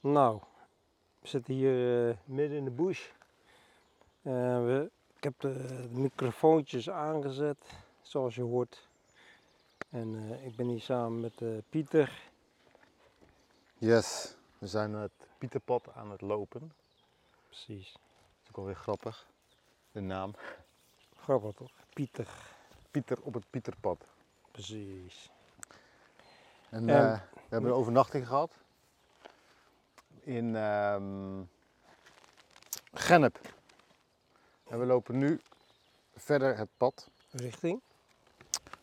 Nou, we zitten hier eh, midden in de bush. Eh, we, ik heb de, de microfoontjes aangezet, zoals je hoort. En eh, ik ben hier samen met Pieter. Yes, we zijn het Pieterpad aan het lopen. Precies. Dat is ook alweer grappig. De naam. Grappig toch? Pieter. Pieter op het Pieterpad. Precies. En En- we hebben een overnachting gehad. In ehm Gennep. En we lopen nu verder het pad. Richting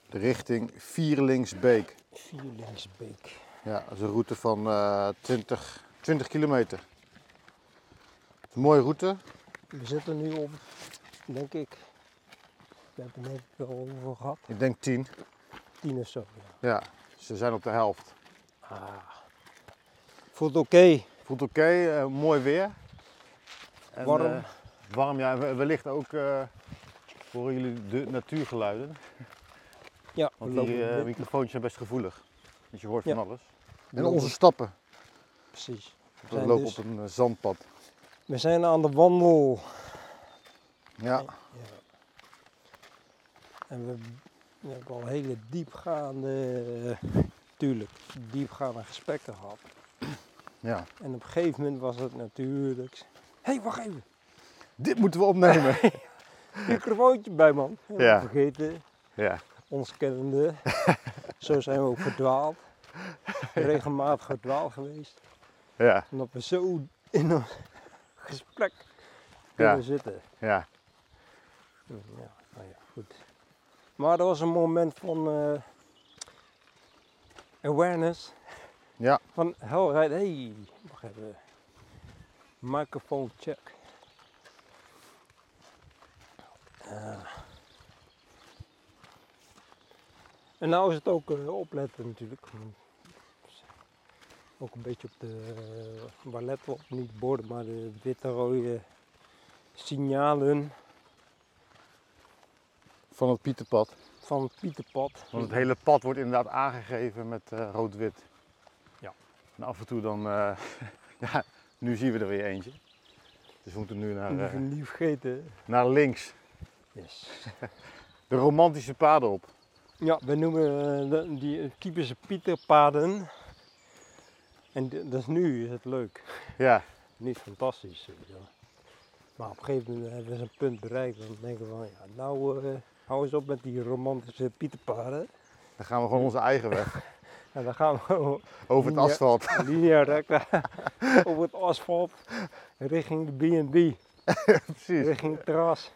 De richting Vierlingsbeek. Vierlingsbeek. Ja, dat is een route van eh 20, 20 kilometer. Het is een mooie route. We zitten nu op, denk ik, we hebben het net wel over gehad, Ik denk 10. tien of zo. Ja. Ja, ze zijn op de helft. Ah. Voelt oké. Voelt oké, eh, mooi weer. En, Warm. eh, warm, ja. en Wellicht ook eh horen jullie de natuurgeluiden. Ja, Want die microfoontjes zijn best gevoelig. Dus je hoort Ja. van alles. En onze stappen. Precies. We lopen dus- op een zandpad. We zijn aan de wandel. Ja, En we, we hebben al hele diepgaande, tuurlijk, diepgaande gesprekken gehad. Ja. En op een gegeven moment was het natuurlijk. Hé, hey, wacht even. Dit moeten we opnemen. Microfoontje bij, man. Ja. Ja. Vergeten, ja. ons kennende. Zo zijn we ook verdwaald. Regelmatig verdwaald geweest. Ja, Omdat we zo in een gesprek kunnen Ja. zitten. ja. Ja, nou ja, goed. Maar er was een moment van eh, awareness. Ja. Van helderheid. Hé, hey, wacht even. Microphone check. Ah. En nou is het ook eh, opletten natuurlijk. Ook een beetje op de, uh, waar letten we op, niet de borden, maar de witte rode signalen Van het Pieterpad. van het Pieterpad. Want het hele pad wordt inderdaad aangegeven met eh, rood-wit. En af en toe dan, eh, ja, nu zien we er weer eentje. Dus we moeten nu naar, Niet, eh, niet vergeten. naar links. Yes. De romantische paden op. Ja, we noemen eh, die typische Pieterpaden. En dat is nu is het leuk. Ja, Niet fantastisch. Maar op een gegeven moment hebben we zo'n punt bereikt. Dan denken we van, ja, nou hou eens op met die romantische Pieterpaden. dan gaan we gewoon onze eigen weg. En dan gaan we Over het Ja. asfalt. linea recta over het asfalt richting de B&B. Precies. Richting het terras.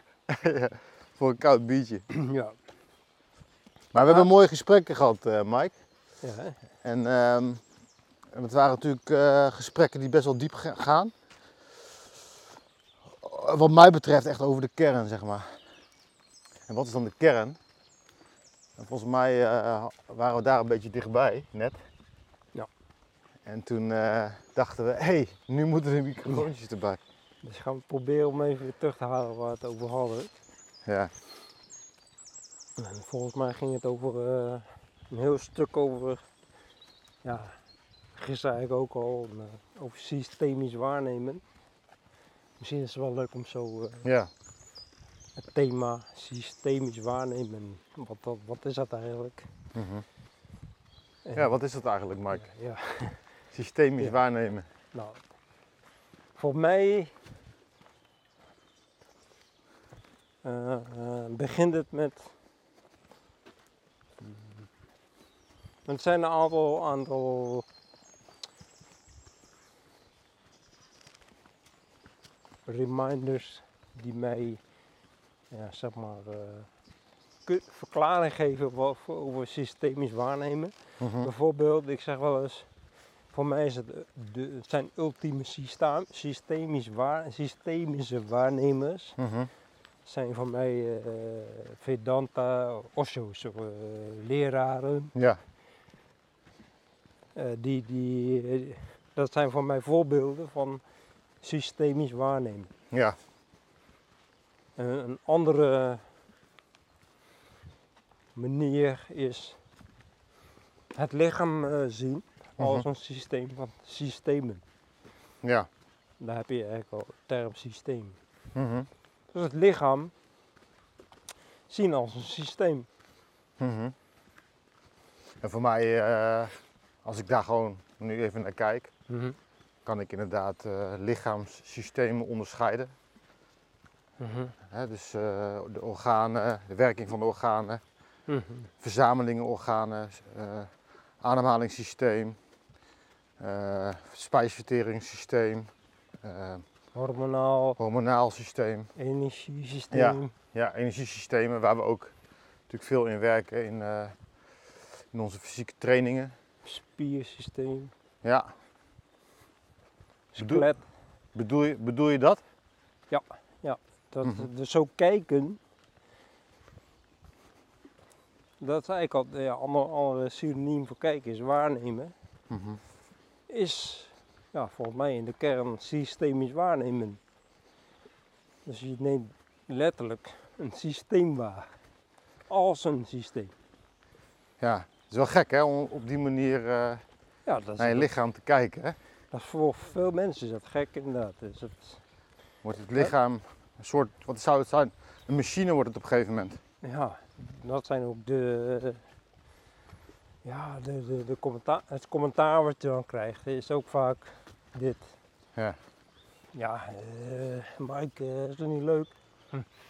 Voor een koud biertje. ja. Maar we hebben mooie gesprekken gehad, eh, Mike. Ja, hè? En ehm, het waren natuurlijk eh, gesprekken die best wel diep ga- gaan. Wat mij betreft echt over de kern, zeg maar. En wat is dan de kern? En volgens mij eh, waren we daar een beetje dichtbij, net. Ja. En toen eh, dachten we, hé, hey, nu moeten de microfoontjes erbij. Dus gaan we proberen om even weer terug te halen waar we het over hadden. Ja, En volgens mij ging het over eh, een heel stuk over, ja, gisteren eigenlijk ook al, over systemisch waarnemen. Misschien is het wel leuk om zo ja. Het thema systemisch waarnemen, wat, wat is dat eigenlijk? Mhm. En- ja, wat is dat eigenlijk, Mike? Ja, Systemisch Ja. waarnemen. nou, voor mij eh, eh, begint het met. Het zijn een aantal, aantal reminders die mij, ja, zeg maar, eh, verklaring geven over systemisch waarnemen. Mhm. Bijvoorbeeld, ik zeg wel eens, voor mij is het, de, het zijn ultieme systeem, systemisch waar, systemische waarnemers. Mhm. Zijn voor mij eh, Vedanta, Osho's eh, leraren. Ja, die, die, dat zijn voor mij voorbeelden van systemisch waarnemen. ja, een andere manier is het lichaam eh, zien als Mhm. een systeem van systemen. Ja. Daar heb je eigenlijk al het term systeem. Mhm. Dus het lichaam zien als een systeem. Mhm. En voor mij, eh, als ik daar gewoon nu even naar kijk, kan ik inderdaad eh, lichaamssystemen onderscheiden. Mhm. Hè, dus eh, de organen, de werking van de organen, Mhm. verzamelingen organen, eh, ademhalingssysteem, eh spijsverteringssysteem, Hormonaal, hormonaal systeem. energiesysteem. Ja, energiesystemen waar we ook natuurlijk veel in werken in, in onze fysieke trainingen. spiersysteem, Ja, Bedoel- skelet. bedoel je, bedoel je dat? Dat, Mhm. Dus zo kijken, dat is eigenlijk al ja, andere, andere synoniem voor kijken is waarnemen, Mhm. is ja, volgens mij in de kern systemisch waarnemen. Dus je neemt letterlijk een systeem waar, als een systeem. Ja, het is wel gek hè, om op die manier eh, Ja, dat naar je lichaam te kijken. Hè? dat is voor veel mensen is dat gek inderdaad. Dus het, Wordt het lichaam een soort, wat zou het zijn? Een machine wordt het op een gegeven moment. Ja, dat zijn ook de, ja, de, de, de commentaar, het commentaar wat je dan krijgt, is ook vaak dit. Ja. Ja, eh Mike, eh, is dat niet leuk?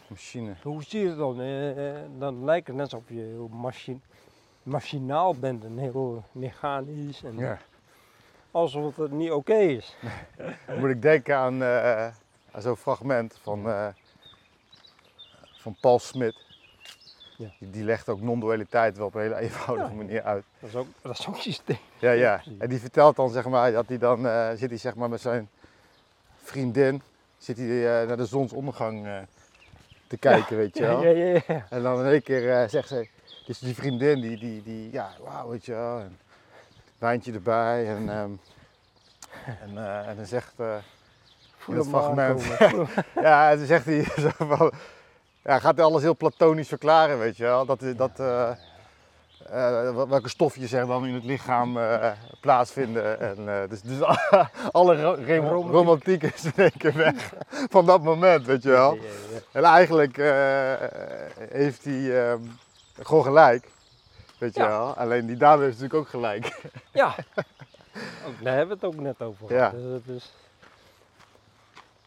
Machine. Hoe zie je het dan? Eh, dan lijkt het net alsof je heel machin machinaal bent en heel mechanisch. En Ja. Alsof het niet oké is. Moet ik denken aan, eh, aan zo'n fragment van, eh, van Paul Smit. Ja. Die, legt ook non-dualiteit wel op een hele eenvoudige Ja. manier uit. Dat is ook, dat is ook systeem. Ja, ja. En die vertelt dan zeg maar dat hij dan eh, zit hij zeg maar met zijn vriendin zit hij eh, naar de zonsondergang te kijken, weet je wel. Ja, ja, ja. En dan in één keer zegt ze, dus die vriendin die, die, die ja, wauw, weet je wel. En wijntje erbij en, ehm, en, en dan zegt, dat fragment. ja, en dan zegt hij zo van, ja, gaat hij alles heel platonisch verklaren, weet je wel. Dat, dat, wel- welke stofjes er dan in het lichaam eh, plaatsvinden. En, dus dus alle Romantiek. romantiek is in één keer weg van dat moment, weet je wel. Ja, ja, ja. En eigenlijk heeft hij ehm, gewoon gelijk. Weet je wel. Alleen die dame heeft natuurlijk ook gelijk. Ja, ook, daar hebben we het ook net over Ja. gehad. Dus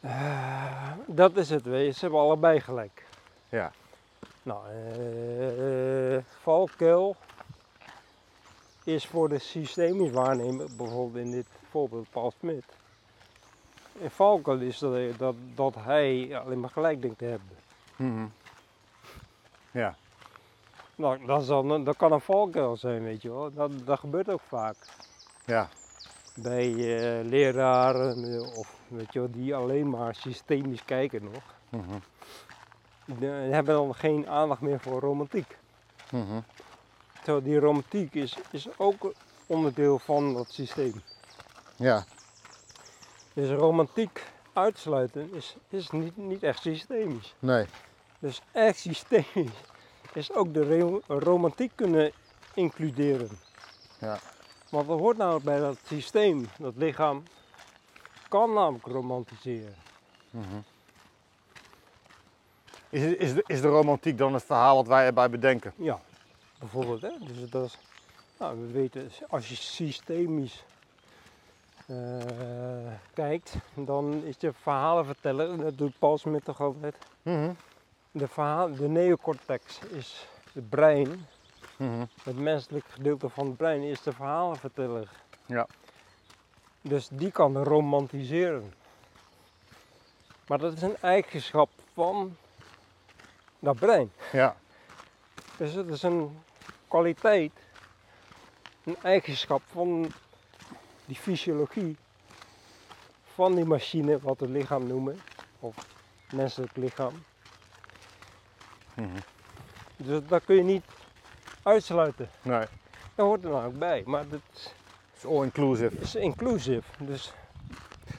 Eh, dat is het, je. Ze hebben allebei gelijk. Ja. Nou, eh valkuil is voor de systemisch waarnemer, bijvoorbeeld in dit voorbeeld Paul Smit. Een valkuil is dat, hij- dat, dat hij alleen maar gelijk denkt te hebben. Mhm. Ja. Nou, dat, is dan, dat kan een valkuil zijn, weet je wel. Dat, dat gebeurt ook vaak. Ja. Bij eh, leraren eh, of weet je wel, die alleen maar systemisch kijken nog. Die hebben dan geen aandacht meer voor romantiek. Mhm. Terwijl die romantiek is, is ook onderdeel van dat systeem. Ja. Dus romantiek uitsluiten is, is niet, niet echt systemisch. Nee. Dus echt systemisch is ook de romantiek kunnen includeren. Ja. Want dat hoort namelijk bij dat systeem, dat lichaam kan namelijk romantiseren. Is, is, de, is de romantiek dan het verhaal wat wij erbij bedenken? Ja, bijvoorbeeld. Hè? Dus dat is, nou, we weten, als je systemisch eh, kijkt, dan is je verhalenverteller, en dat doet Paul Smit toch altijd. Mhm. De, verhaal, de neocortex is het brein, Mhm. het menselijk gedeelte van het brein is de verhalenverteller. Ja. Dus die kan romantiseren. Maar dat is een eigenschap van dat brein. Ja. Dus het is een kwaliteit, een eigenschap van die fysiologie van die machine, wat we lichaam noemen, of menselijk lichaam. Mhm. Dus dat kun je niet uitsluiten. Nee. Dat hoort er nou ook bij, maar dat Het is all inclusive. is inclusive. Dus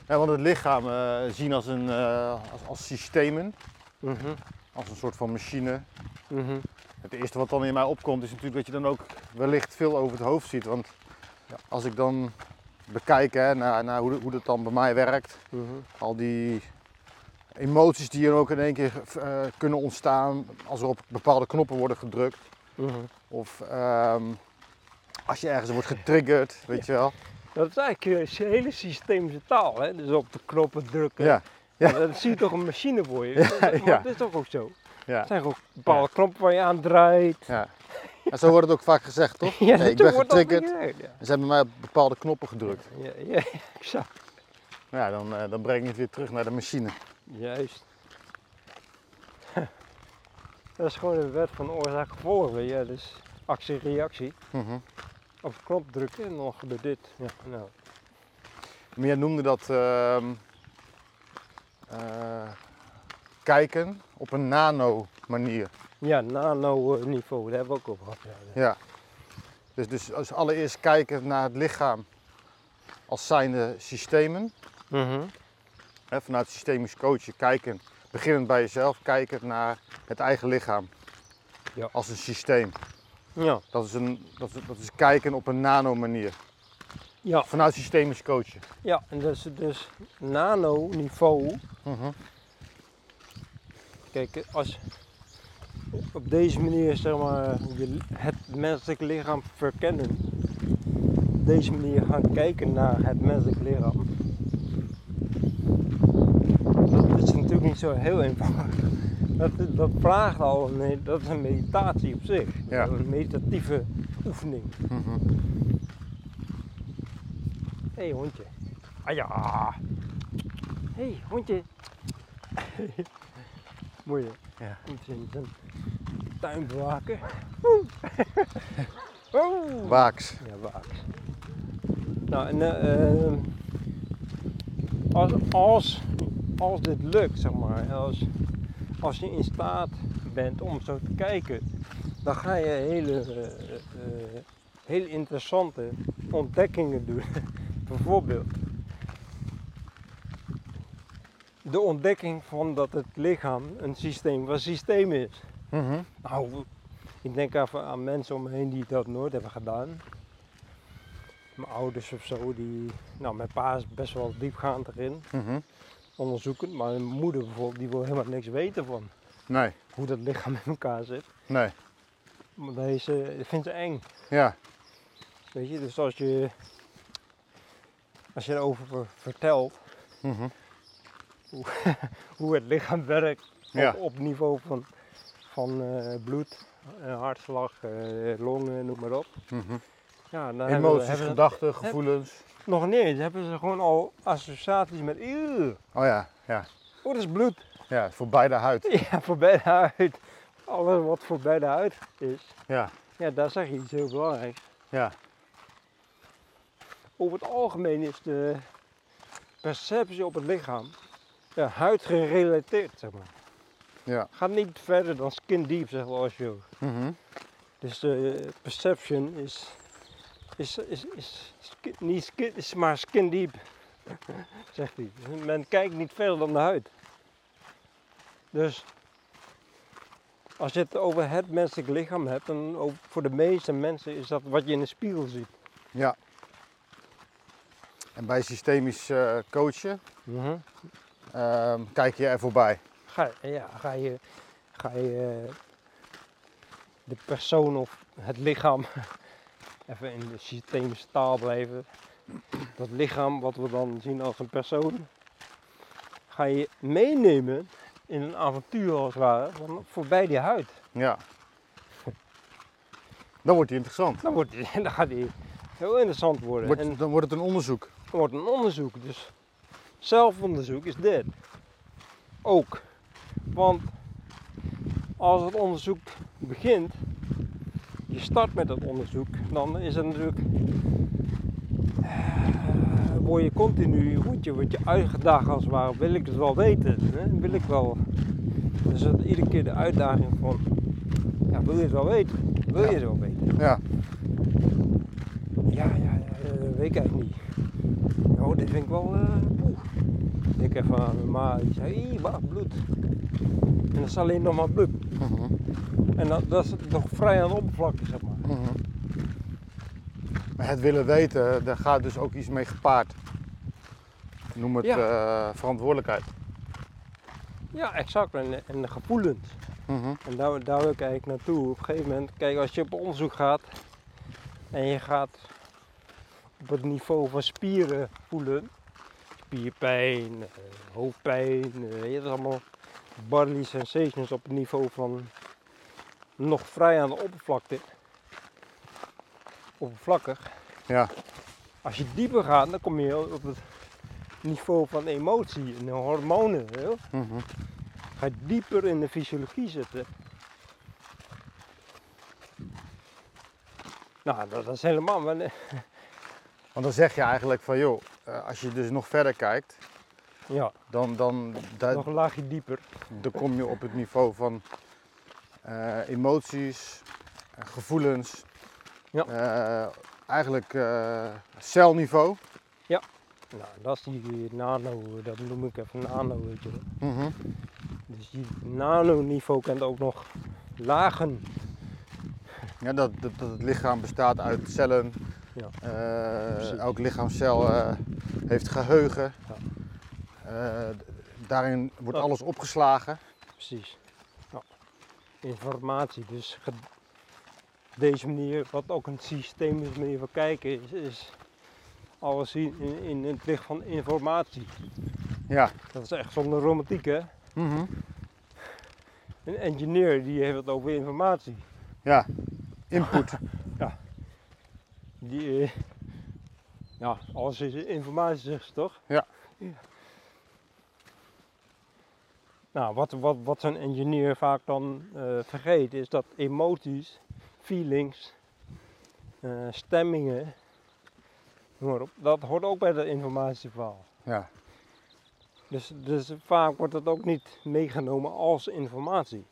Ja, want het lichaam eh, zien als, een, eh, als, als systemen, mhm, als een soort van machine. mhm. Het eerste wat dan in mij opkomt is natuurlijk dat je dan ook wellicht veel over het hoofd ziet. Want als ik dan bekijken, hè, naar, naar hoe, hoe dat dan bij mij werkt. Mhm. Al die emoties die er ook in één keer eh, kunnen ontstaan als er op bepaalde knoppen worden gedrukt. Mhm. Of ehm, als je ergens wordt getriggerd, weet je wel. Dat is eigenlijk een hele systemische taal, hè? Dus op de knoppen drukken. Ja, ja. Dat zie je toch een machine voor je. Ja, maar ja. dat is toch ook zo? ja, Er zijn gewoon bepaalde knoppen waar je aan draait. ja. En zo wordt het ook vaak gezegd, toch? Ja, Nee, ik ben getriggerd. gezegd, Ja. En ze hebben mij op bepaalde knoppen gedrukt. Ja, ja, exact. Ja, dan, eh, dan breng je het weer terug naar de machine. Juist. Dat is gewoon een wet van oorzaak-gevolg, weet je. Dus actie-reactie. Mhm. Op de knop drukken en dan gebeurt dit. Ja, nou. Maar jij noemde dat ehm, eh, kijken op een nano-manier. ja nano-niveau, daar hebben we ook over gehad. Ja. Ja. Dus, dus als allereerst kijken naar het lichaam als zijnde systemen. Mhm. Hè, vanuit systemisch coachen kijken, beginnend bij jezelf, kijken naar het eigen lichaam Ja. als een systeem. ja. Dat is, een, dat, is, dat is kijken op een nano-manier. Ja, Vanuit systemisch coachen. ja, en dus, dus nano-niveau. Mhm. Kijk, als op deze manier zeg maar, je, het menselijk lichaam verkennen. Op deze manier gaan kijken naar het menselijk lichaam. Dat is natuurlijk niet zo heel eenvoudig. Dat, dat vraagt al, een, dat is een meditatie op zich. Ja. Een meditatieve oefening. Mhm. Hé hey, hondje. Ah ja. Hé hey, hondje. Mooi hè? Ja. Moet je in zijn tuin bewaken. Waaks. Ja, waaks. Nou, en eh, ehm, als, als, als dit lukt, zeg maar, als, als je in staat bent om zo te kijken, dan ga je hele, hele interessante ontdekkingen doen. Bijvoorbeeld de ontdekking van dat het lichaam een systeem van systeem is. Mhm. Nou, ik denk even aan mensen om me heen die dat nooit hebben gedaan. Mijn ouders of zo, die, nou mijn pa is best wel diepgaand erin, Mhm. Onderzoekend. Maar mijn moeder bijvoorbeeld, die wil helemaal niks weten van Nee, hoe dat lichaam in elkaar zit. nee. Maar deze vindt ze eng, Ja, weet je. Dus als je, als je erover ver- vertelt Mhm. hoe het lichaam werkt Ja. op, op niveau van, van eh, bloed, eh, hartslag, eh, longen, noem maar op. Mhm. Ja, dan Emoties, hebben gedachten, gevoelens. Nog niet eens, hebben ze gewoon al associaties met eeuw, Oh ja, ja. oh dat is bloed. Ja, voor beide huid. Ja, voorbij de huid. Alles wat voorbij de huid is, Ja, ja, daar zeg je iets heel belangrijks. ja. Over het algemeen is de perceptie op het lichaam ja, huidgerelateerd, zeg maar. Ja. Gaat niet verder dan skin deep, zeg maar, als je. Mhm. Dus de perception is, is, is, is niet skin, is maar skin deep, zegt hij. Men kijkt niet verder dan de huid. Dus als je het over het menselijk lichaam hebt, dan ook voor de meeste mensen is dat wat je in de spiegel ziet. Ja. En bij systemisch eh, coachen ehm, kijk je er voorbij. Ga, ja, ga je, ga je eh, de persoon of het lichaam, even in de systemische taal blijven, dat lichaam wat we dan zien als een persoon, ga je meenemen in een avontuur als het ware, van voorbij die huid. Ja. Dan wordt die interessant. Dan, wordt, die- dan gaat die heel interessant worden. Wordt, en dan wordt het een onderzoek. er wordt een onderzoek, dus zelfonderzoek is dit. Ook. Want als het onderzoek begint, je start met het onderzoek, dan is het natuurlijk. eh, word je continu word je, word je uitgedaagd als het ware. Wil ik het wel weten? Hè? Wil ik wel. Dus het, iedere keer de uitdaging van. Ja, wil je het wel weten? Wil je het wel weten? Ja. Ja, ja, ja, weet ik eigenlijk niet. Oh, dit vind ik wel. poeh. Ik even aan mijn ma, die zei: "Ih, wat bloed. En dat is alleen nog maar bloed. En dat, dat is nog vrij aan de oppervlakte, zeg maar. Mhm. het willen weten, daar gaat dus ook iets mee gepaard. Noem het Ja. eh, verantwoordelijkheid. Ja, exact. En, en. Mhm. En daar, daar wil ik eigenlijk naartoe. Op een gegeven moment, kijk, als je op onderzoek gaat en je gaat op het niveau van spieren voelen, spierpijn, eh, hoofdpijn, eh, dat is allemaal bodily sensations op het niveau van nog vrij aan de oppervlakte. Oppervlakkig. Ja, Als je dieper gaat, dan kom je op het niveau van emotie en hormonen. mhm. Ga je dieper in de fysiologie zitten. Nou, dat is helemaal. want dan zeg je eigenlijk van joh, eh, als je dus nog verder kijkt, Ja, dan, dan, da- nog een laagje dieper. dan kom je op het niveau van eh, emoties, eh, gevoelens, Ja. eh, eigenlijk celniveau. Nou, dat is die nano, dat noem ik even nano, weet je wel. Mhm. Dus die nanoniveau kent ook nog lagen. Ja, dat, dat, dat het lichaam bestaat uit cellen. Ja. Elk lichaamscel eh, heeft geheugen. Ja. Daarin wordt Ja. alles opgeslagen. Precies. Ja. Informatie. Dus deze manier, wat ook een systemische manier van kijken is, is alles zien in, in het licht van informatie. Ja. Dat is echt zonder romantiek, hè? Mhm. Een engineer die heeft het over informatie. Ja. Input. Die, eh, ja, alles is informatie, zegt ze toch? Ja. Nou, wat, wat, wat zo'n engineer vaak dan eh, vergeet, is dat emoties, feelings, eh, stemmingen, op, dat hoort ook bij dat informatieverhaal. ja. Dus, dus vaak wordt dat ook niet meegenomen als informatie.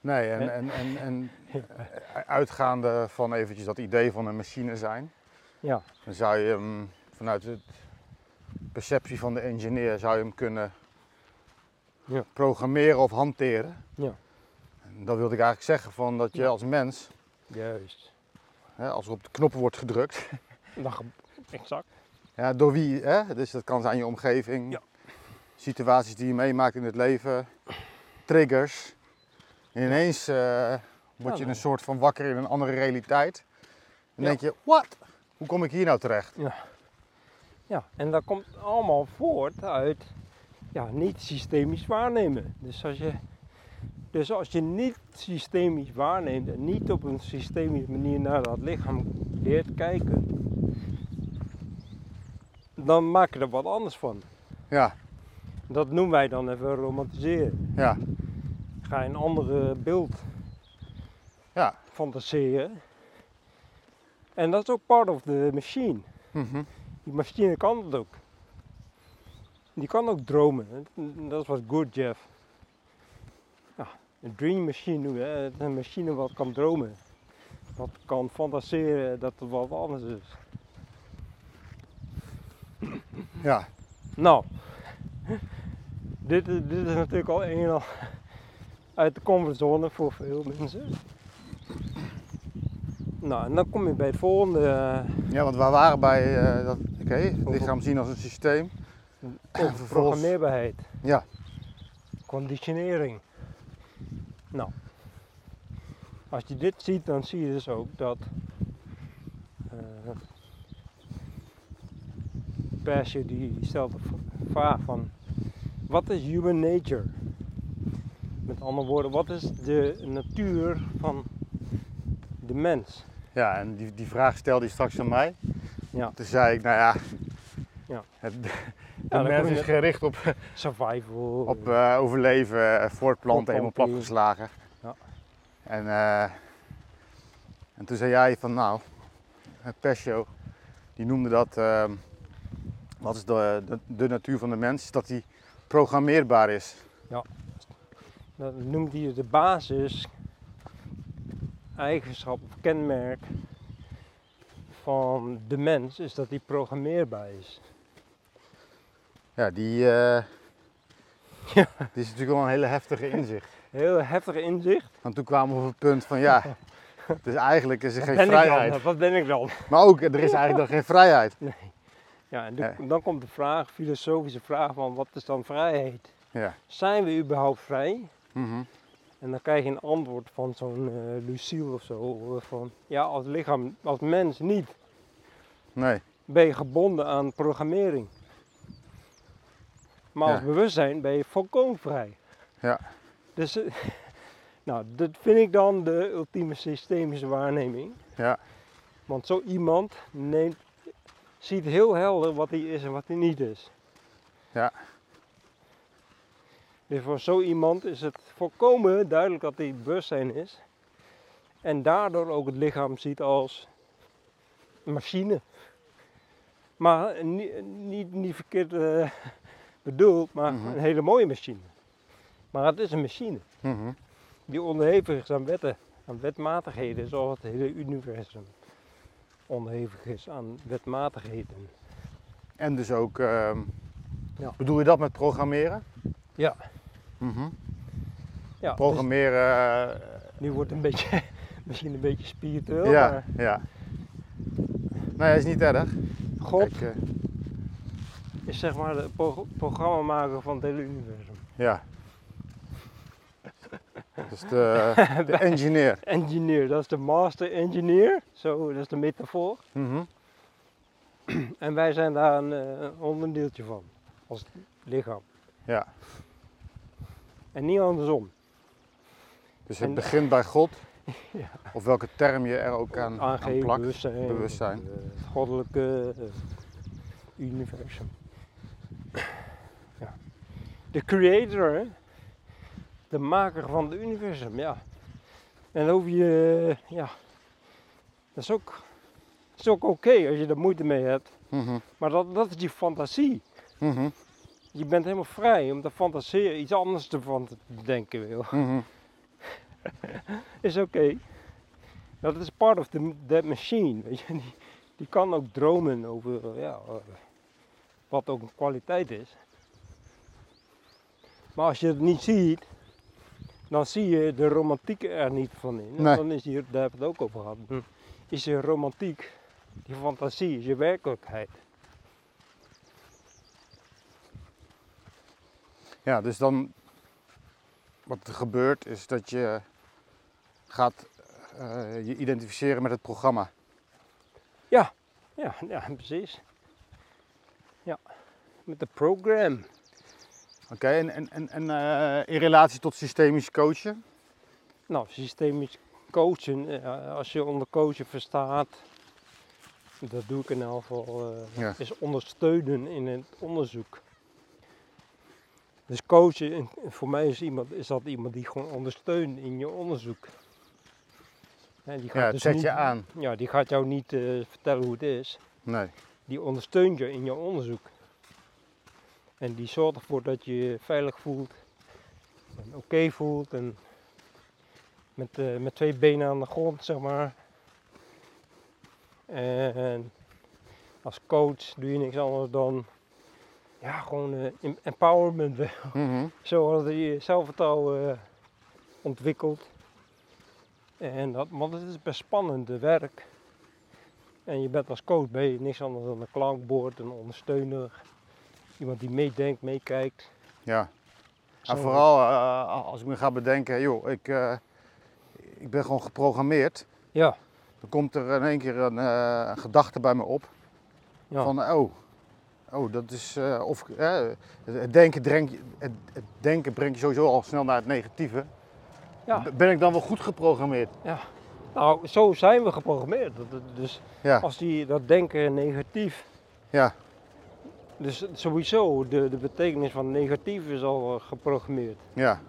Nee, en, en, en, en eh, uitgaande van eventjes dat idee van een machine zijn, Ja, dan zou je hem vanuit de perceptie van de engineer zou je hem kunnen Ja. programmeren of hanteren. Ja. En dat wilde ik eigenlijk zeggen van dat je als mens, juist. hè, als er op de knoppen wordt gedrukt, ge- exact. Ja, door wie? Hè? Dus dat kan zijn je omgeving, Ja. situaties die je meemaakt in het leven, triggers. En ineens eh, word je dan- een soort van wakker in een andere realiteit. En denk je, wat? Hoe kom ik hier nou terecht? Ja, en dat komt allemaal voort uit ja, niet systemisch waarnemen. Dus als, je, dus als je niet systemisch waarneemt en niet op een systemische manier naar dat lichaam leert kijken, dan maak je er wat anders van. Ja, Dat noemen wij dan even romantiseren. ja, Ga je een andere beeld ja. fantaseren. En dat is ook part of the machine. Mhm. Die machine kan het ook. Die kan ook dromen. Dat wat good, Jeff. Ja, een dream machine noemen. hè. Een machine wat kan dromen. Wat kan fantaseren dat het wat anders is. ja. Nou, dit, is- dit is natuurlijk al een en al uit de comfortzone voor veel mensen. Nou, en dan kom je bij het volgende. eh, Ja, want we waren bij eh, dat, oké, het lichaam zien als een systeem. Programmeerbaarheid. Ja. Conditionering. Nou. Als je dit ziet, dan zie je dus ook dat. eh Persje die stelt de vraag van. Wat is human nature? Met andere woorden, wat is de natuur van de mens? Ja, en die, die vraag stelde hij straks aan mij. Ja. Toen zei ik, nou ja, Ja. het, de mens is gericht op, Survival. op eh, overleven, eh, voortplanten, helemaal platgeslagen. Ja. En, eh, en toen zei jij van nou, Pescio, die noemde dat, wat is de, de, de natuur van de mens, is dat die programmeerbaar is. Dat noemt hij de basis, eigenschap of kenmerk van de mens, is dat hij programmeerbaar is. Ja, die, eh, Ja. die is natuurlijk wel een hele heftige inzicht. Heel heftig inzicht. Want toen kwamen we op het punt van ja, Dus eigenlijk is er Wat geen dan? vrijheid. Wat ben ik dan? Maar ook, er is eigenlijk dan geen vrijheid. Ja, en dan komt de vraag, filosofische vraag van wat is dan vrijheid? Ja. Zijn we überhaupt vrij? Mhm. En dan krijg je een antwoord van zo'n eh Lucille of zo. eh, Van ja, als lichaam, als mens niet. Nee. Ben je gebonden aan programmering. Maar als Ja. bewustzijn ben je volkomen vrij. Ja. Dus, eh, nou, dat vind ik dan de ultieme systemische waarneming. Ja. Want zo iemand neemt, ziet heel helder wat hij is en wat hij niet is. Ja. Dus voor zo iemand is het volkomen duidelijk dat hij bewustzijn is. En daardoor ook het lichaam ziet als een machine. Maar niet, niet, niet verkeerd eh, bedoeld, maar Mhm. een hele mooie machine. Maar het is een machine Mhm. die onderhevig is aan wetten, aan wetmatigheden, zoals het hele universum onderhevig is aan wetmatigheden. En dus ook, ehm, Ja. bedoel je dat met programmeren? Ja. Mhm. Ja, dus Programmeren, eh, nu wordt het een beetje, misschien een beetje spiritueel, ja, maar ja. Nee, is niet erg. God Kijk, eh, is zeg maar de pro programmamaker van het hele universum. ja. Dus de, de engineer. Engineer, dat is de master engineer, zo, dat is de metafoor. Mhm. En wij zijn daar een, eh, een onderdeeltje van, als lichaam. Ja. En niet andersom. Dus het En- begint bij God. Ja. Of welke term je er ook aan, plakt. bewustzijn, bewustzijn. eh, het goddelijke eh, universum. Ja. De creator, hè? de maker van het universum, ja. En hoef je, ja, dat is ook, dat is ook oké als je er moeite mee hebt. Mhm. Maar dat, dat is die fantasie. Mhm. Je bent helemaal vrij om te fantaseren, iets anders te van te denken wil. Mhm. is oké. Dat is part of the, that machine. Weet je? Die, die kan ook dromen over ja, wat ook een kwaliteit is. Maar als je het niet ziet, dan zie je de romantiek er niet van in. En Nee. Dan is hier, daar hebben we het ook over gehad. Dan is je romantiek, die fantasie, is je werkelijkheid. Ja, dus dan wat er gebeurt is dat je gaat eh, je identificeren met het programma. Ja, ja precies. Ja, met de program. Oké, en, en, en, en eh, in relatie tot systemisch coachen? Nou, systemisch coachen, eh, als je onder coachen verstaat, dat doe ik in elk geval, eh, Ja. is ondersteunen in het onderzoek. Dus coachen, in- voor mij is, iemand, is dat iemand die gewoon ondersteunt in je onderzoek. En die Ja, het dus zet niet- je aan. Ja, die gaat jou niet eh, vertellen hoe het is. Nee. Die ondersteunt je in je onderzoek. En die zorgt ervoor dat je je veilig voelt. En oké voelt. En met, eh, met twee benen aan de grond, zeg maar. En als coach doe je niks anders dan ja, gewoon eh, em- empowerment. wel. Mhm. Zoals je je zelfvertrouwen eh, ontwikkelt. En dat, want het is best spannend, werk. En je bent als coach ben je niks anders dan een klankbord, een ondersteuner. Iemand die meedenkt, meekijkt. Ja. En vooral eh, als ik me ga bedenken, joh, ik, eh, ik ben gewoon geprogrammeerd. Ja, Dan komt er in één keer een, eh, een gedachte bij me op. ja. Van, oh, oh dat is, eh, of, eh, het, denken het, het denken brengt je sowieso al snel naar het negatieve. Ja. Ben ik dan wel goed geprogrammeerd? Nou, zo zijn we geprogrammeerd. Dus Ja, als die dat denken negatief. ja, Dus sowieso, de, de betekenis van negatief is al eh, geprogrammeerd. ja,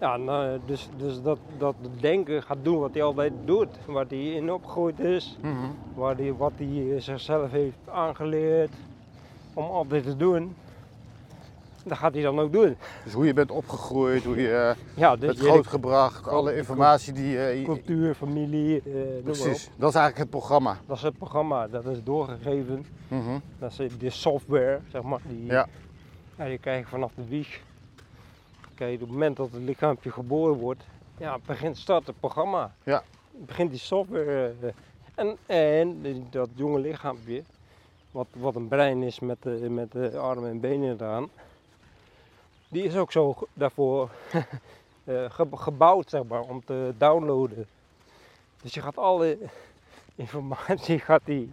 Ja, nou, dus, dus dat, dat denken gaat doen wat hij altijd doet. Waar hij in opgegroeid is. Mhm. waar die, wat hij zichzelf heeft aangeleerd om altijd te doen, dat gaat hij dan ook doen. Dus hoe je bent opgegroeid, hoe je eh, Ja, dus bent grootgebracht, alle informatie die je... cultuur, familie, eh. Precies, dat is eigenlijk het programma. Dat is het programma, dat is doorgegeven. Mhm. Dat is de software, zeg maar, die, Ja. ja, die krijg je vanaf de wieg. Kijk, op het moment dat het lichaampje geboren wordt, ja, begint start het programma. Ja. Begint die software. eh, en, en dat jonge lichaampje, wat, wat een brein is met met de armen en benen eraan, die is ook zo daarvoor eh, ge- gebouwd, zeg maar, om te downloaden. Dus je gaat alle informatie gaat die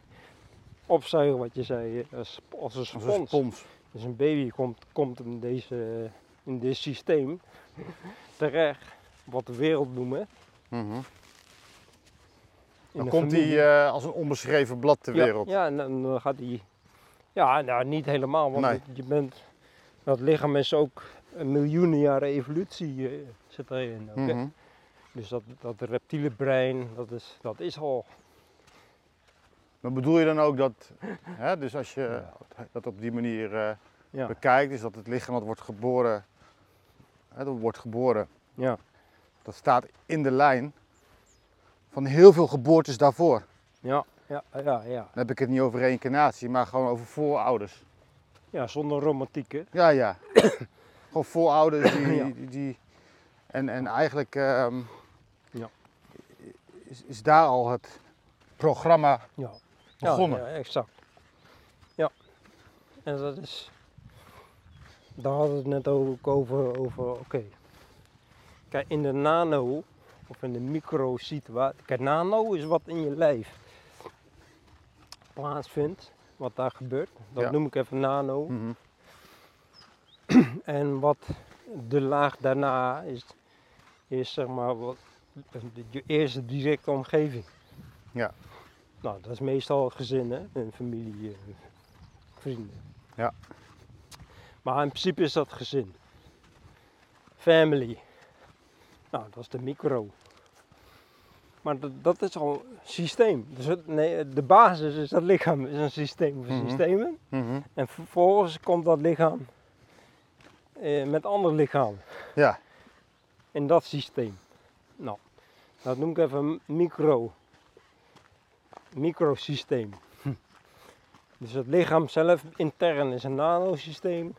opzuigen, wat je zei, eh, als, als een Als een spons. spons. Dus een baby komt, komt in, deze, in dit systeem terecht, wat de wereld noemen. Mhm. Dan komt hij eh, als een onbeschreven blad ter ja, wereld. Ja, en dan gaat hij. Ja, nou niet helemaal, want Nee. je bent. Dat lichaam is ook een miljoenen jaren evolutie eh, zit erin. ook. Dus dat, dat reptiele brein, dat is, dat is al. Maar bedoel je dan ook dat, hè, dus als je dat op die manier eh, Ja, bekijkt, is dat het lichaam dat wordt geboren, hè, dat wordt geboren, ja, dat staat in de lijn van heel veel geboortes daarvoor. ja, ja, ja, ja. Dan heb ik het niet over reïncarnatie, maar gewoon over voorouders. Ja zonder romantiek, hè? Ja, ja. gewoon voorouders die, Ja. die, die- en, en eigenlijk ehm, Ja. is, is daar al het programma Ja. begonnen. Ja, ja, exact. Ja. En dat is. Daar hadden we het net ook over. over Oké. Kijk, in de nano of in de micro-situatie. Kijk, nano is wat in je lijf plaatsvindt. Wat daar gebeurt. Dat Ja. noem ik even nano. Mhm. En wat de laag daarna is, is zeg maar wat, je eerste directe omgeving. Ja. Nou, dat is meestal gezin, hè? En familie, eh, vrienden. Ja. Maar in principe is dat gezin. Family. Nou, dat is de micro. Maar dat, dat is al een systeem. Dus het, nee, de basis is dat lichaam is een systeem van Mhm. systemen. Mhm. En vervolgens komt dat lichaam eh, met ander lichaam Ja, in dat systeem. Nou, dat noem ik even micro. Microsysteem. Hm. Dus het lichaam zelf intern is een nanosysteem.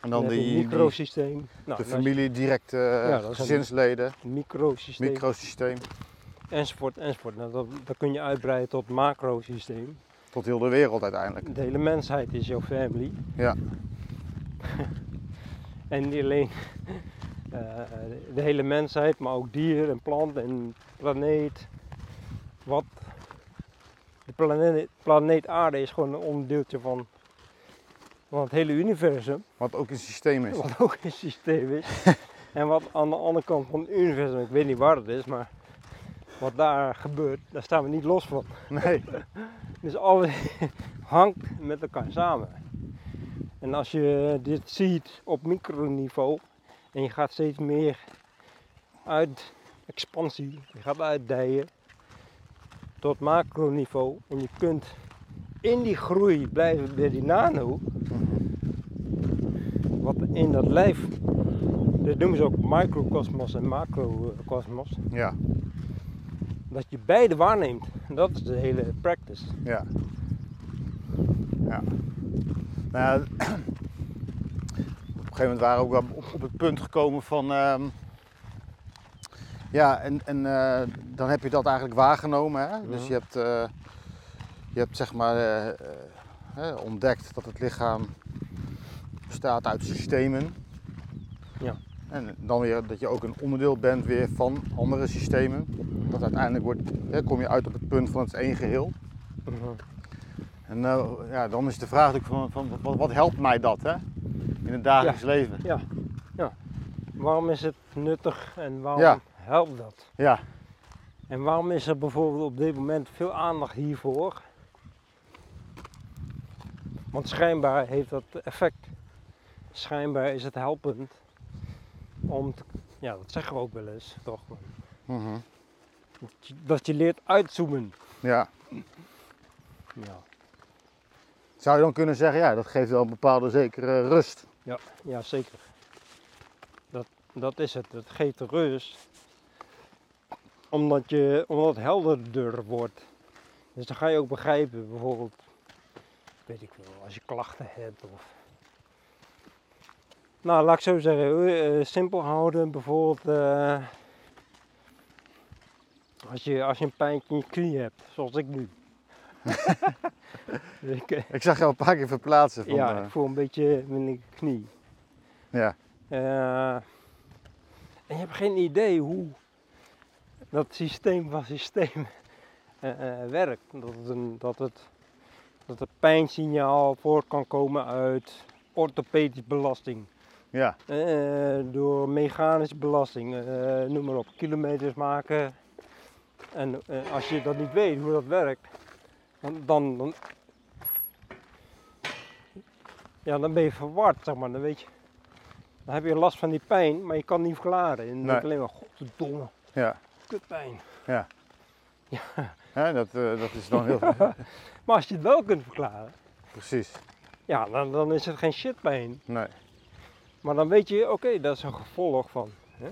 en dan die, microsysteem. Nou, de familie, directe eh, Ja, gezinsleden, microsysteem. microsysteem, enzovoort, enzovoort. Nou, dat, dat kun je uitbreiden tot macrosysteem. tot heel de wereld uiteindelijk. De hele mensheid is jouw family. Ja. en niet alleen eh, de hele mensheid, maar ook dier en plant en planeet. Wat de planeet, planeet Aarde is gewoon een onderdeeltje van, van het hele universum. Wat ook een systeem is. Wat ook een systeem is. en wat aan de andere kant van het universum, ik weet niet waar het is, maar wat daar gebeurt, daar staan we niet los van. Nee. Dus alles hangt met elkaar samen. En als je dit ziet op microniveau en je gaat steeds meer uit expansie, je gaat uitdijen tot macroniveau en je kunt in die groei blijven bij die nano, wat in dat lijf, dat noemen ze ook microcosmos en macrocosmos, Ja, dat je beide waarneemt. Dat is de hele practice. ja. Ja. Nou op een gegeven moment waren we ook op, op het punt gekomen van. ehm, ja, en, en eh, dan heb je dat eigenlijk waargenomen. Hè? Dus Mhm. je hebt, eh, je hebt zeg maar eh, ontdekt dat het lichaam bestaat uit systemen. Ja. En dan weer dat je ook een onderdeel bent weer van andere systemen. Dat uiteindelijk wordt, hè, kom je uit op het punt van het één geheel. Mhm. En eh, ja, dan is de vraag natuurlijk van, van wat, wat helpt mij dat hè? in het dagelijks leven? Ja, ja. Waarom is het nuttig en waarom Ja. helpt dat? Ja, En waarom is er bijvoorbeeld op dit moment veel aandacht hiervoor? Want schijnbaar heeft dat effect. Schijnbaar is het helpend om, te, ja dat zeggen we ook wel eens, toch? Mhm. Dat je, dat je leert uitzoomen. ja. Ja, Zou je dan kunnen zeggen, ja, dat geeft wel een bepaalde zekere rust. ja, ja zeker. Dat, dat is het. Het geeft rust. Omdat, je, omdat het helderder wordt. Dus dan ga je ook begrijpen, bijvoorbeeld, weet ik veel, als je klachten hebt of... Nou, laat ik zo zeggen, eh, simpel houden, bijvoorbeeld, eh, Als je, als je een pijntje in je knie hebt, zoals ik nu. Dus ik, eh, Ik zag jou een paar keer verplaatsen. Van, ja, ik voel een beetje mijn knie. ja. En je hebt geen idee hoe dat systeem van systeem werkt. Dat het, een, dat, het, dat het pijnsignaal voort kan komen uit orthopedische belasting. Ja, eh, door mechanische belasting, eh, noem maar op, kilometers maken. En eh, als je dat niet weet hoe dat werkt, dan, dan, dan, ja, dan ben je verward, zeg maar. Dan, weet je, dan heb je last van die pijn, maar je kan het niet verklaren. En dan denk je alleen maar, godverdomme, ja. kutpijn. Hè, dat, eh, dat is dan heel... Maar als je het wel kunt verklaren, Precies. ja, dan, dan is het geen shitpijn. Nee. Maar dan weet je, oké, dat is een gevolg van. Hè?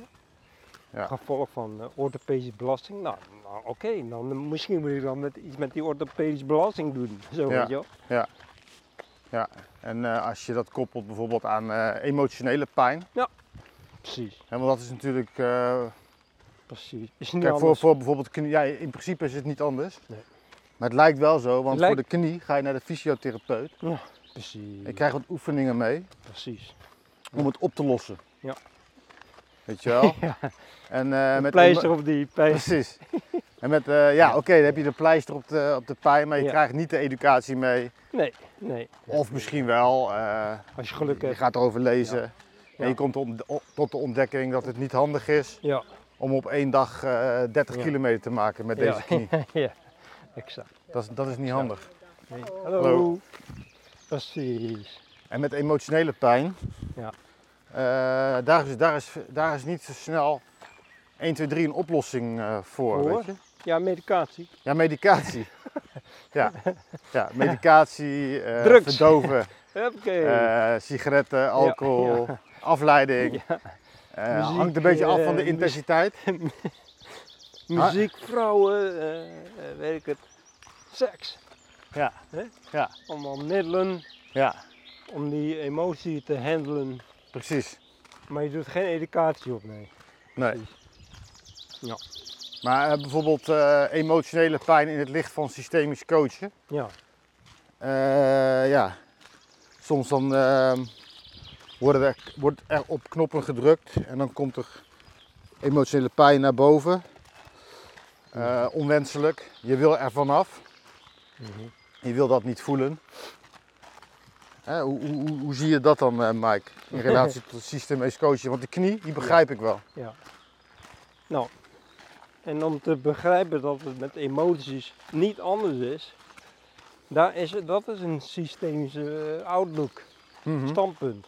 Ja. Gevolg van eh, orthopedische belasting. Nou, nou oké, dan eh, misschien moet je dan met, iets met die orthopedische belasting doen. Zo Ja. weet je wel. En eh, als je dat koppelt bijvoorbeeld aan emotionele pijn. Precies, Hè, want dat is natuurlijk... precies. Is niet kijk, voor, voor bijvoorbeeld knie... Ja, in principe is het niet anders. Nee. Maar het lijkt wel zo, want voor de knie ga je naar de fysiotherapeut. Precies, Je krijgt wat oefeningen mee precies. Om het op te lossen. Ja. Weet je wel? Ja, En, eh, met pleister op die pijn. Precies. En met, eh, ja, oké, dan heb je de pleister op de, op de pijn, maar je Ja. krijgt niet de educatie mee. Nee, nee. Of misschien wel, eh, Als je geluk je gaat erover lezen. En je komt tot, tot de ontdekking dat het niet handig is Ja, om op één dag eh 30 Ja. kilometer te maken met deze knie. ja, exact. Dat is, dat is niet handig. Nee. Hallo. Hallo. Precies. En met emotionele pijn, Ja. Eh, daar, is, daar, is, daar is niet zo snel 1, 2, 3 een oplossing eh, voor. Voor? Weet je? Ja, medicatie. Ja, medicatie. ja. ja, medicatie, eh, Drugs. verdoven, sigaretten, alcohol, ja. afleiding. Ja. Muziek, hangt een beetje af van de intensiteit. Muziek, vrouwen, eh, weet ik het. Seks. Ja. Hè? Ja. Allemaal middelen Ja, om die emotie te handelen. Precies. Maar je doet geen educatie op, nee. Nee. Ja. Maar eh, bijvoorbeeld eh, emotionele pijn in het licht van systemisch coachen. Ja. Eh, ja, soms dan ehm, worden er, wordt er op knoppen gedrukt en dan komt er emotionele pijn naar boven. Onwenselijk. Je wil er vanaf. Mhm. Je wil dat niet voelen. Hè, hoe, hoe, hoe, hoe zie je dat dan, eh, Mike, in relatie tot systemisch coachen? Want de knie, die begrijp ik wel. ja. Nou, en om te begrijpen dat het met emoties niet anders is, daar is het, dat is een systemische eh, outlook, Mhm. standpunt.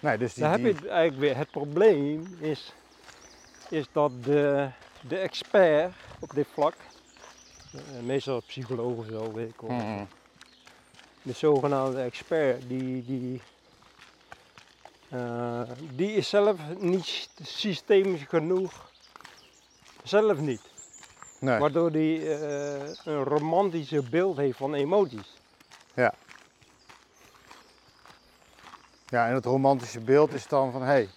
Nee, dus die, Daar heb je het eigenlijk weer. Het probleem is, is dat de, de expert op dit vlak, eh, meestal psycholoog of zo, weet ik wel, Mhm. De zogenaamde expert, die, die, eh, die is zelf niet systemisch genoeg. Zelf niet. Nee. Waardoor hij een romantische beeld heeft van emoties. Ja, en het romantische beeld is dan van, hé, hey,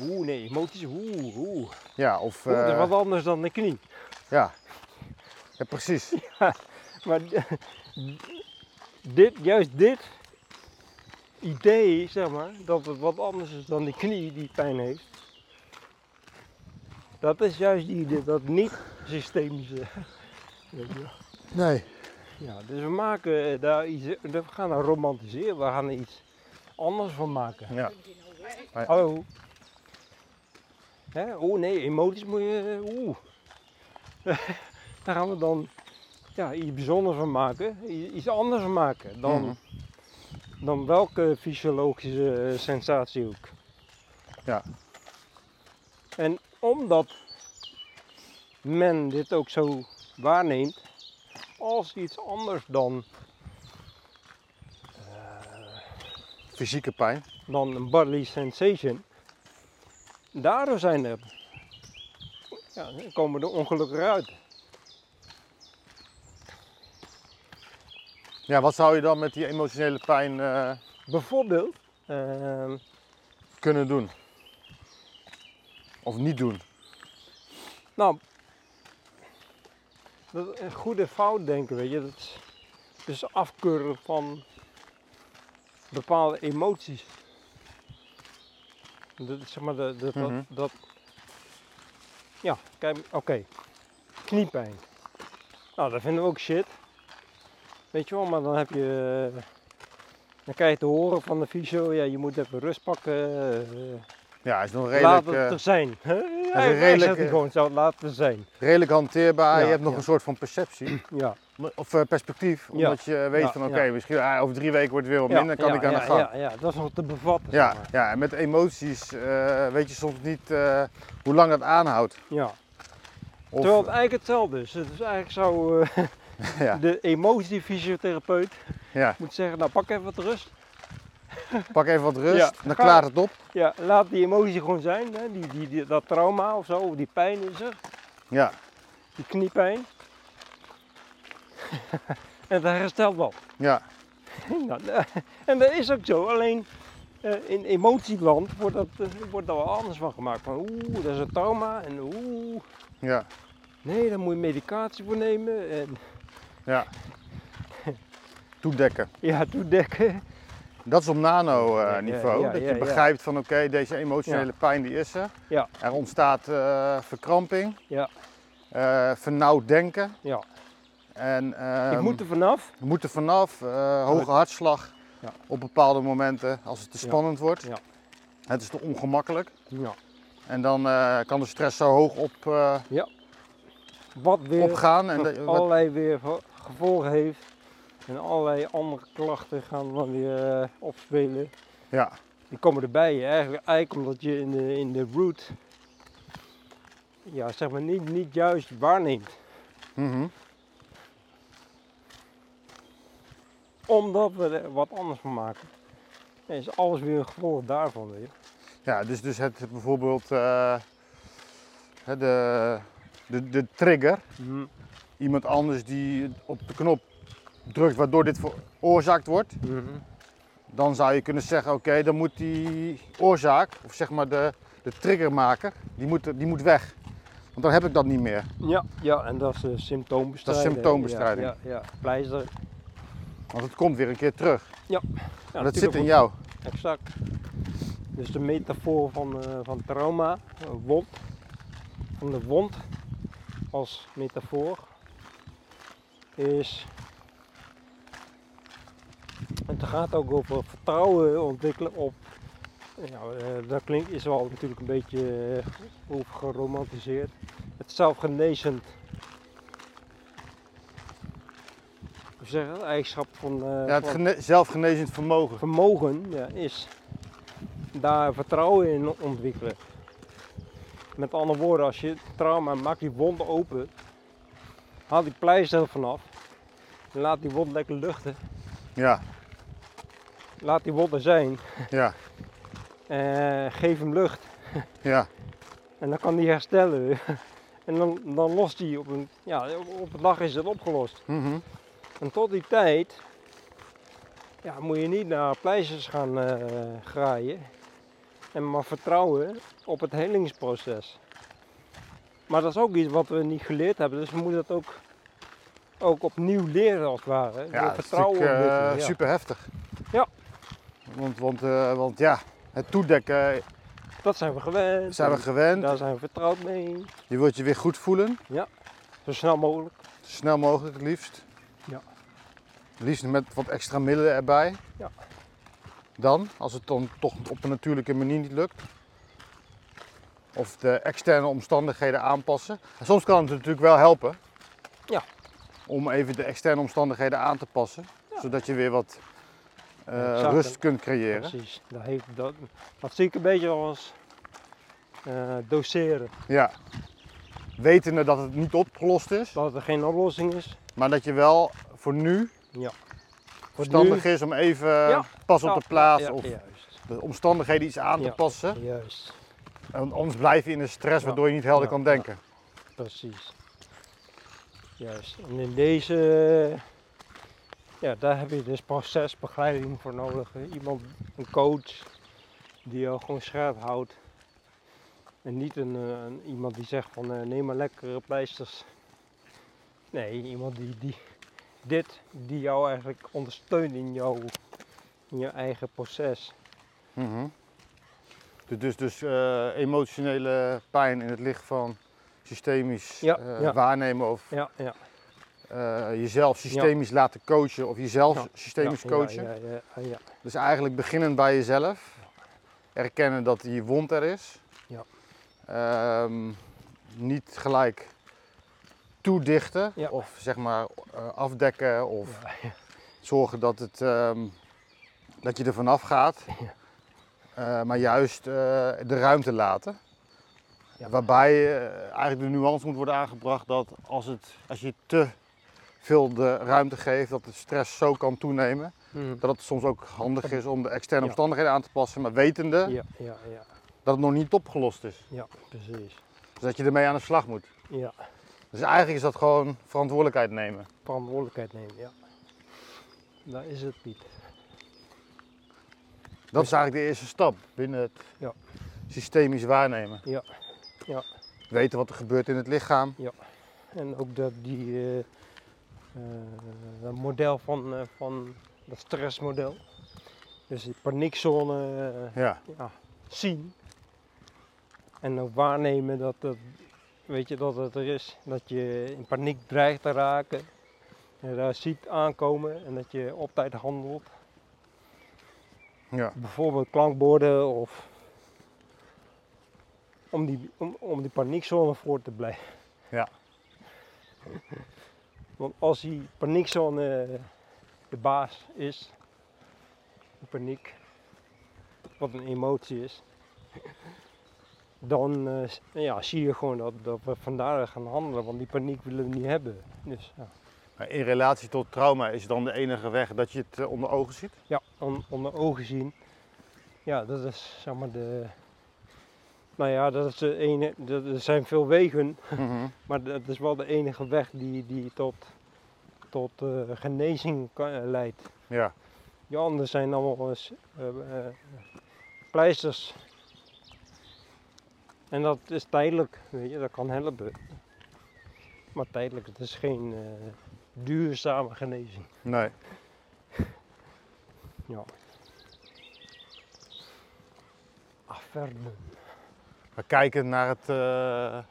Oeh, nee, emoties, oeh, oeh. ja, of... Oeh, dat is eh, wat anders dan de knie. ja. ja, precies. Maar dit, juist dit idee, zeg maar, dat het wat anders is dan die knie die pijn heeft. Dat is juist die, dat niet systemische. weet je wel. Nee. Ja, dus we maken daar iets, we gaan daar romantiseren, we gaan er iets anders van maken. Ja. Hallo. Hè? Oh nee, emoties moet je. Oeh. Daar gaan we dan ja, iets bijzonders van maken, iets anders van maken dan, Mhm. dan welke fysiologische sensatie ook. Ja. En omdat men dit ook zo waarneemt als iets anders dan, Fysieke pijn. dan een bodily sensation, daardoor zijn er, ja, komen er ongelukken uit. Ja, wat zou je dan met die emotionele pijn eh, Bijvoorbeeld, ehm, kunnen doen? Of niet doen? Nou, dat, een goede fout denken, weet je, dat is dus afkeuren van bepaalde emoties. Dat, zeg maar, de, de- Mhm. dat, dat, ja, kijk, oké, kniepijn. Nou, dat vinden we ook shit. Weet je wel, maar dan heb je, eh, dan krijg je te horen van de fysio, ja, je moet even rust pakken, eh, Ja, is nog laat redelijk, het eh, er zijn. Hè? Ja, hij redelijk, het eh, gewoon zo, laat het er zijn. redelijk hanteerbaar. Ja, je hebt nog ja. een soort van perceptie Ja. of eh, perspectief. Omdat je weet van oké, misschien ah, over drie weken wordt het weer wat Ja, minder, kan ik aan de gang. Ja, ja, dat is nog te bevatten. Ja, zeg maar. ja, en met emoties eh, weet je soms niet eh, hoe lang dat aanhoudt. ja. Of, Terwijl het eigenlijk hetzelfde is. Het is eigenlijk zo, eh, ja, de emotiefysiotherapeut ja, moet zeggen, nou pak even wat rust. pak even wat rust, Ja, dan klaart het op. Ja, laat die emotie gewoon zijn. Hè? Die, die, die- dat trauma of zo, of die pijn is er. Ja, Die kniepijn. en dat herstelt wel. ja, Nou, eh, en dat is ook zo. Alleen eh, in emotieland wordt dat, eh, wordt daar wel anders van gemaakt. Van oeh, dat is een trauma. En oeh, ja, nee, daar moet je medicatie voor nemen. En ja. Toedekken. ja, toedekken. Dat is op Ja, nano-niveau. ja, ja, dat je ja, ja. begrijpt van oké, deze emotionele pijn die is er. Ja. Er ontstaat eh, verkramping, Ja, eh vernauwd denken. ja. En, ik ehm, moet er vanaf. we moeten vanaf, eh, hoge hartslag Ja. op bepaalde momenten als het te Ja. spannend wordt. Ja. Het is te ongemakkelijk. Ja. En dan eh, kan de stress zo hoog op, eh, Wat weer opgaan. En wat- allerlei weer gevolgen heeft. En allerlei andere klachten gaan dan weer eh, opspelen. ja, Die komen erbij. Eigenlijk, eigenlijk omdat je in de, in de route ja, zeg maar niet, niet juist waarneemt. mhm. Omdat we er wat anders van maken. Ja, is alles weer een gevolg daarvan. Weet je. ja dus, dus het bijvoorbeeld hè, de, de, de trigger. Iemand anders die op de knop drukt waardoor dit veroorzaakt wordt. Mhm. Dan zou je kunnen zeggen, oké, dan moet die oorzaak, of zeg maar de, de triggermaker, die moet, die moet weg. Want dan heb ik dat niet meer. Ja, ja, en dat is eh, symptoombestrijding. symptoombestrijding. Ja, ja, ja. pleister. Want het komt weer een keer terug. Ja, Maar dat zit in jou. Exact. Dus de metafoor van, eh, van trauma, wond, van de wond als metafoor, is. Het gaat ook over vertrouwen ontwikkelen op. Ja, eh, dat klinkt is wel natuurlijk een beetje eh, overgeromantiseerd. Het zelfgenezend. Hoe zeg je dat? Eigenschap van. eh, Ja, het zelfgenezend vermogen. vermogen ja, is daar vertrouwen in ontwikkelen. Met andere woorden, als je trauma maak die wond open, haal die pleister er vanaf en laat die wond lekker luchten. Ja, Laat die wond er zijn ja, en geef hem lucht ja, en dan kan die herstellen. En dan, dan lost die op een, ja, op een dag is het opgelost. mhm. En tot die tijd ja, moet je niet naar pleisters gaan eh, graaien. En maar vertrouwen op het helingsproces. Maar dat is ook iets wat we niet geleerd hebben. Dus we moeten dat ook, ook opnieuw leren als het ware. ja Weer het is vertrouwen natuurlijk eh, ja. super heftig. Ja. Want, want, eh, want ja, het toedekken Dat zijn we gewend. zijn we en gewend. Daar zijn we vertrouwd mee. Je wilt je weer goed voelen, Zo snel mogelijk. zo snel mogelijk het liefst. Ja. Liefst met wat extra middelen erbij. Ja. Dan, als het dan toch op een natuurlijke manier niet lukt. Of de externe omstandigheden aanpassen. En soms kan het natuurlijk wel helpen. Ja. Om even de externe omstandigheden aan te passen. Ja. Zodat je weer wat eh, rust kunt creëren. Precies. Dat, heeft, dat, dat zie ik een beetje als eh, doseren. Ja. Wetende dat het niet opgelost is. Dat er geen oplossing is. Maar dat je wel voor nu Voor verstandig is om even Ja. pas op Ja, de plaats ja, of Juist. de omstandigheden iets aan te Ja. passen. Juist. En anders blijf je in een stress waardoor je niet helder kan denken. Precies. Juist. En in deze, ja, daar heb je dus procesbegeleiding voor nodig. Iemand, een coach, die jou gewoon scherp houdt. En niet een, eh, een- iemand die zegt van eh, neem maar lekkere pleisters. Nee, iemand die, die dit, die jou eigenlijk ondersteunt in jouw in je eigen proces. Mhm. Dus, dus eh, emotionele pijn in het licht van systemisch Ja, eh, ja. waarnemen of Ja, ja. eh, jezelf systemisch laten coachen of jezelf systemisch coachen. Ja, ja, ja, ja. Dus eigenlijk beginnen bij jezelf. Erkennen dat die wond er is. Ja. Ehm, niet gelijk toedichten of zeg maar afdekken of zorgen dat, het, ehm, dat je er vanaf gaat. Eh, maar juist eh, de ruimte laten. Ja. Waarbij eh, eigenlijk de nuance moet worden aangebracht dat als, het, als je te veel de ruimte geeft, dat de stress zo kan toenemen. Mhm. Dat het soms ook handig is om de externe Ja. omstandigheden aan te passen, maar wetende Ja, ja, ja, dat het nog niet opgelost is. ja, precies. Dus dat je ermee aan de slag moet. Ja, Dus eigenlijk is dat gewoon verantwoordelijkheid nemen. verantwoordelijkheid nemen, ja. Daar is het, Piet. Dat is eigenlijk de eerste stap binnen het Ja. systemisch waarnemen. Ja, ja. Weten wat er gebeurt in het lichaam. En ook dat die eh, eh, model van, eh, van dat stressmodel. Dus die paniekzone Ja, ja, zien. En ook waarnemen dat, dat, weet je, dat het er is. Dat je in paniek dreigt te raken. En daar ziet aankomen en dat je op tijd handelt. Ja. Bijvoorbeeld klankborden of om die, om, om die paniekzone voor te blijven. Ja. Want als die paniekzone de baas is, de paniek, wat een emotie is, dan eh, ja, zie je gewoon dat, dat we vandaar gaan handelen, want die paniek willen we niet hebben. Dus ja, in relatie tot trauma is dan de enige weg dat je het eh, onder ogen ziet. ja on- onder ogen zien, ja, dat is zeg maar de. Nou ja, dat is de ene, er zijn veel wegen, Mhm. maar dat is wel de enige weg die, die tot, tot eh, genezing kan- eh, leidt. Ja, Die anderen zijn allemaal eens, pleisters. En dat is tijdelijk, weet je, dat kan helpen. Maar tijdelijk, het is geen duurzame genezing. nee. Ja. Afverden. Maar kijken naar het eh, eh,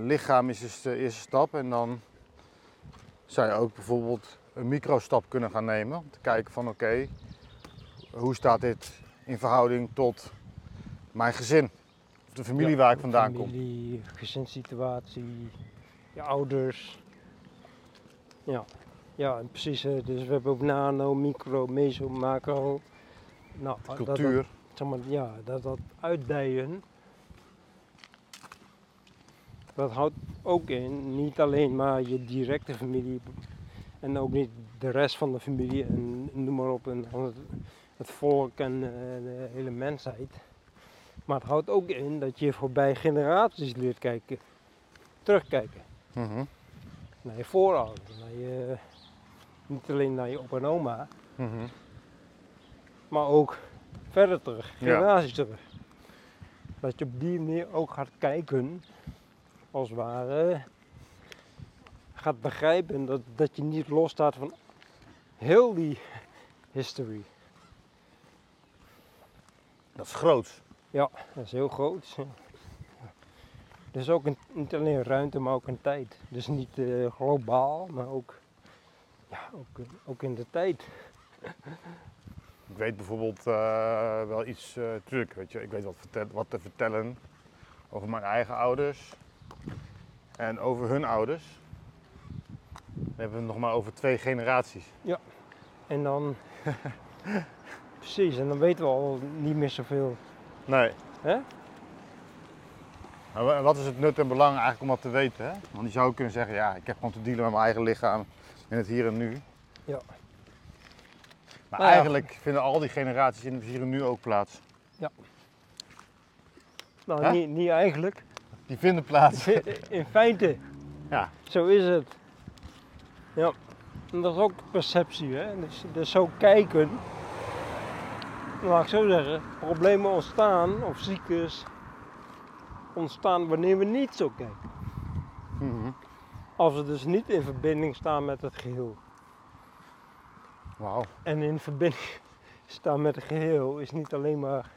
lichaam is dus de eerste stap. En dan zou je ook bijvoorbeeld een microstap kunnen gaan nemen. Om te kijken van oké, hoe staat dit in verhouding tot mijn gezin? Of de familie Ja, waar ik vandaan kom. Familie, gezinssituatie, je ouders. Ja, ja en precies. Dus we hebben ook nano, micro, meso, macro. Nou, dat- dat- Cultuur. zeg maar, ja, dat, dat uitdijen, dat houdt ook in, niet alleen maar je directe familie en ook niet de rest van de familie en noem maar op, en het, het volk en eh, de hele mensheid. Maar het houdt ook in dat je voorbij generaties leert kijken, terugkijken Mhm, naar je voorouders, naar je, niet alleen naar je opa en oma, mhm. maar ook verder terug, Ja. generaties terug. Dat je op die manier ook gaat kijken, als het ware, gaat begrijpen dat, dat je niet losstaat van heel die history. Dat is groot. Ja, dat is heel groot. Ja. Dus ook in, niet alleen ruimte, maar ook in tijd. Dus niet eh, globaal, maar ook, ja, ook, in- ook in de tijd. Ik weet bijvoorbeeld eh, wel iets uh, truc, weet je. Ik weet wat, vertel- wat te vertellen over mijn eigen ouders en over hun ouders. Dan hebben we het nog maar over twee generaties. En dan, precies, en dan weten we al niet meer zoveel. Nee. Hè? Wat is het nut en belang eigenlijk om dat te weten? Hè? Want je zou kunnen zeggen, ja, ik heb gewoon te dealen met mijn eigen lichaam in het hier en nu. Ja. Maar Nou ja. eigenlijk vinden al die generaties in het hier en nu ook plaats. Nou, Hè? niet, niet eigenlijk. Die vinden plaats. In feite, Ja. zo is het. Ja, en dat is ook perceptie, hè. Dus, dus zo kijken, laat ik zo zeggen, problemen ontstaan of ziektes ontstaan wanneer we niet zo kijken. Mhm. Als we dus niet in verbinding staan met het geheel. Wauw. En in verbinding staan met het geheel is niet alleen maar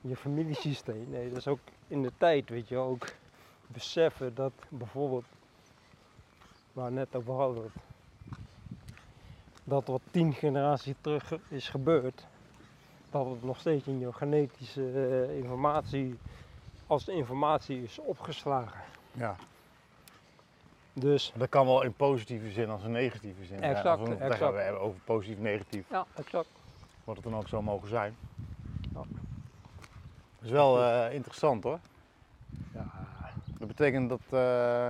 je familiesysteem. Nee, dat is ook in de tijd, weet je, ook beseffen dat bijvoorbeeld, waar net over hadden, dat- dat wat tien generaties terug is gebeurd, dat het nog steeds in je genetische eh, informatie, als de informatie is opgeslagen. Ja. Dus, Dat kan wel in positieve zin als in negatieve zin. Exact, Ja, we hebben over positief negatief, ja, exact. wat het dan ook zou mogen zijn. Ja. Dat is wel eh, interessant hoor. Ja, Dat betekent dat, eh,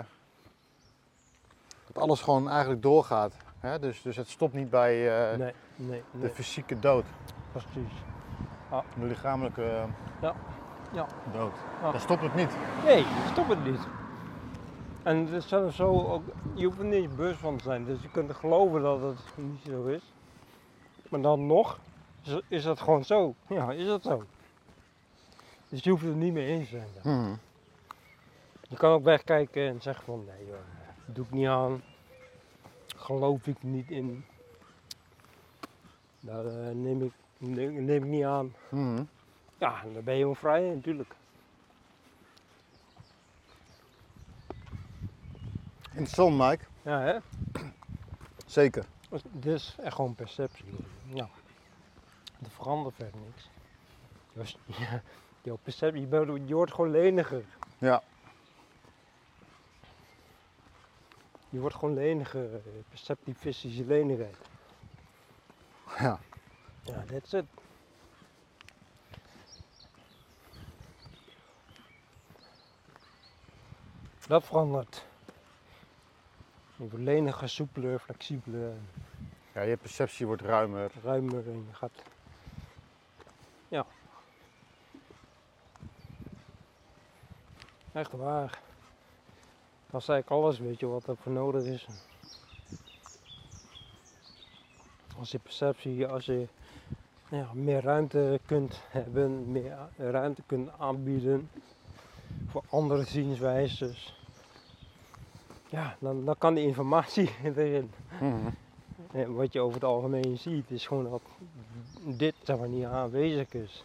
dat alles gewoon eigenlijk doorgaat. Hè? Dus, dus het stopt niet bij eh, nee, nee, de fysieke dood, precies. de lichamelijke Ja. Ja. dood. Ja. Daar stopt het niet. Nee, stop het niet. En het is zelfs zo, ook, je hoeft er niet bewust van te zijn. Dus je kunt geloven dat het niet zo is. Maar dan nog is, is dat gewoon zo. Ja, is dat zo. Dus je hoeft er niet mee eens te zijn. dan. Mhm. Je kan ook wegkijken en zeggen van nee joh, doe ik niet aan. Geloof ik niet in. Daar eh, neem, ik, neem, neem ik niet aan. Mhm. Ja, dan ben je wel vrij natuurlijk. Interessant Mike. Ja hè. Zeker. Dus Dit is echt gewoon perceptie. Ja. Er verandert verder niks. Dus, ja, jouw perceptie, je, je wordt gewoon leniger. Ja. Je wordt gewoon leniger. eh, Perceptivistische lenigheid. Ja. Ja, that's it. Dat verandert. Je wordt leniger, soepeler, flexibeler. ja, je perceptie wordt ruimer. ruimer en je gaat. Ja. Echt waar. Dat is eigenlijk alles, weet je, wat er voor nodig is. Als je perceptie, als je ja, meer ruimte kunt hebben, meer ruimte kunt aanbieden voor andere zienswijzes. Ja, dan, dan kan die informatie erin. Mhm. En wat je over het algemeen ziet, is gewoon dat dit zeg maar, niet aanwezig is.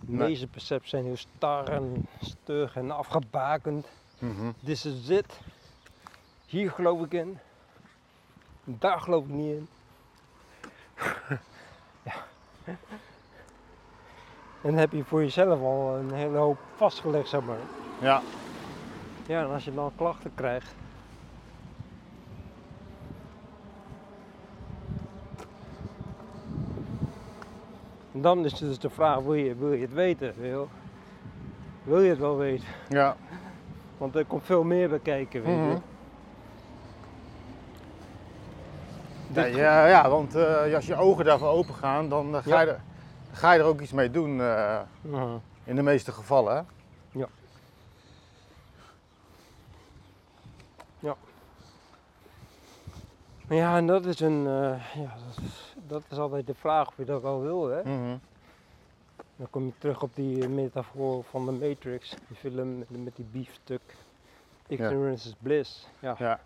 De Nee. meeste percepties zijn heel star en stug en afgebakend. Mhm. Dit is het. Hier geloof ik in. Daar geloof ik niet in. ja. En heb je voor jezelf al een hele hoop vastgelegd, zeg maar. Ja. Ja, en als je dan klachten krijgt. En dan is dus de vraag, wil je, wil je het weten? Wil, wil je het wel weten? Ja. Want er komt veel meer bij kijken, weet je. Mhm. Dit- Ja, ja, ja, want eh, als je ogen daarvoor open gaan, dan eh, ga, Ja. je er, ga je er ook iets mee doen. eh, Ja. in de meeste gevallen. Hè? Ja, en dat is een, eh, ja, dat is, dat is altijd de vraag of je dat wel wil, hè. Mhm. Dan kom je terug op die metafoor van de Matrix, die film met, met die biefstuk. Ignorance is bliss. Ja. Ja.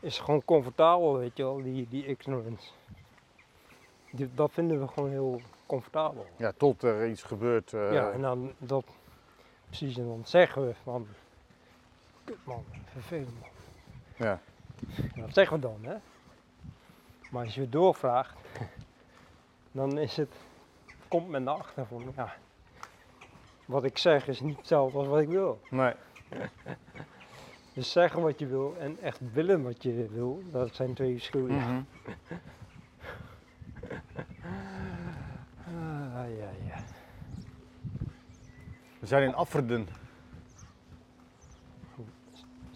Is gewoon comfortabel, weet je wel, die, die ignorance. Die, dat vinden we gewoon heel comfortabel. ja, tot er iets gebeurt. eh, ja, en dan dat, precies, en dan zeggen we van, kut man, vervelend man. Ja. En dat zeggen we dan, hè. Maar als je doorvraagt, dan is het, komt men erachter van, ja, wat ik zeg is niet hetzelfde als wat ik wil. Nee. Dus zeggen wat je wil en echt willen wat je wil, dat zijn twee verschillende. Mhm. Ah, ja, ja. We zijn in Afferden.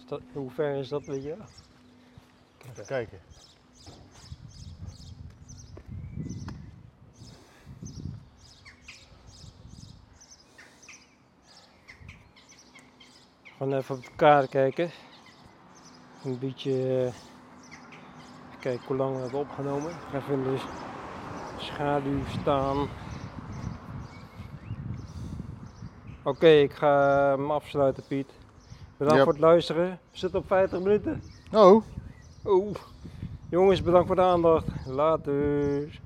Dat, hoe ver is dat, weet je? Even kijken. Gewoon even op de kaart kijken. Een beetje eh, kijken hoe lang we hebben opgenomen. Even in de schaduw staan. Oké, ik ga hem afsluiten, Piet. Bedankt Yep. voor het luisteren. We zitten op 50 minuten. Oh. Oeh. Jongens, bedankt voor de aandacht. Later.